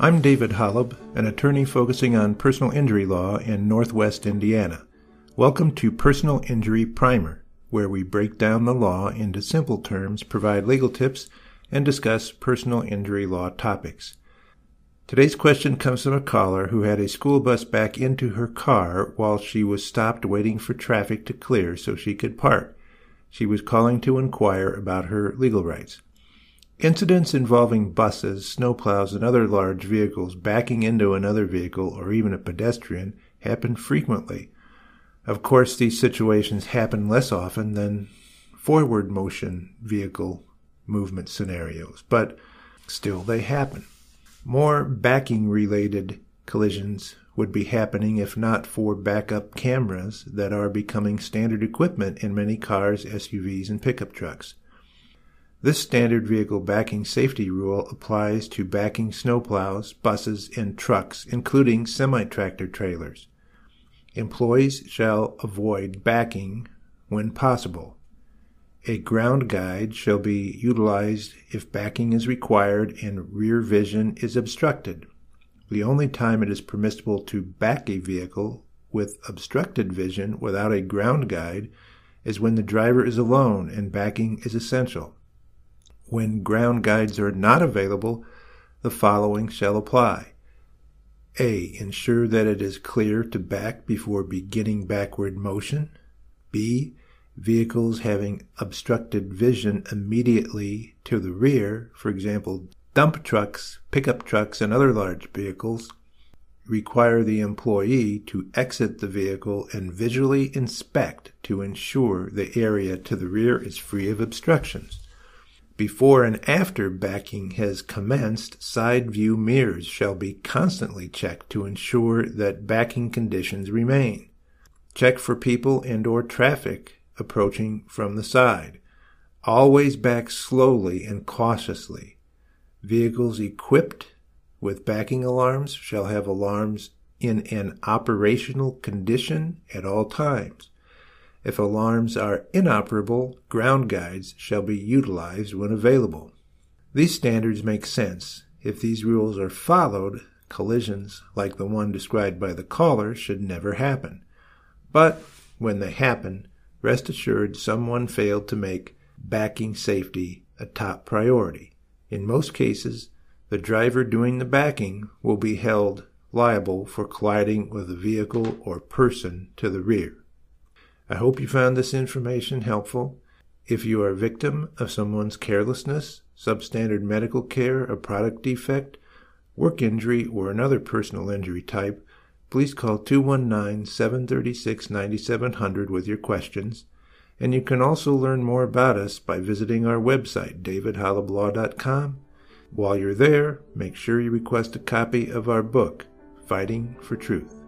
I'm David Holub, an attorney focusing on personal injury law in Northwest Indiana. Welcome to Personal Injury Primer, where we break down the law into simple terms, provide legal tips, and discuss personal injury law topics. Today's question comes from a caller who had a school bus back into her car while she was stopped waiting for traffic to clear so she could park. She was calling to inquire about her legal rights. Incidents involving buses, snowplows, and other large vehicles backing into another vehicle or even a pedestrian happen frequently. Of course, these situations happen less often than forward motion vehicle movement scenarios, but still they happen. More backing related collisions would be happening if not for backup cameras that are becoming standard equipment in many cars, SUVs, and pickup trucks. This standard vehicle backing safety rule applies to backing snowplows, buses, and trucks, including semi-tractor trailers. Employees shall avoid backing when possible. A ground guide shall be utilized if backing is required and rear vision is obstructed. The only time it is permissible to back a vehicle with obstructed vision without a ground guide is when the driver is alone and backing is essential. When ground guides are not available, the following shall apply. A. Ensure that it is clear to back before beginning backward motion. B. Vehicles having obstructed vision immediately to the rear, for example, dump trucks, pickup trucks, and other large vehicles, require the employee to exit the vehicle and visually inspect to ensure the area to the rear is free of obstructions. Before and after backing has commenced, side view mirrors shall be constantly checked to ensure that backing conditions remain. Check for people and or traffic approaching from the side. Always back slowly and cautiously. Vehicles equipped with backing alarms shall have alarms in an operational condition at all times. If alarms are inoperable, ground guides shall be utilized when available. These standards make sense. If these rules are followed, collisions like the one described by the caller should never happen. But when they happen, rest assured someone failed to make backing safety a top priority. In most cases, the driver doing the backing will be held liable for colliding with a vehicle or person to the rear. I hope you found this information helpful. If you are a victim of someone's carelessness, substandard medical care, a product defect, work injury, or another personal injury type, please call 219 736 9700 with your questions. And you can also learn more about us by visiting our website, davidholublaw.com. While you're there, make sure you request a copy of our book, Fighting for Truth.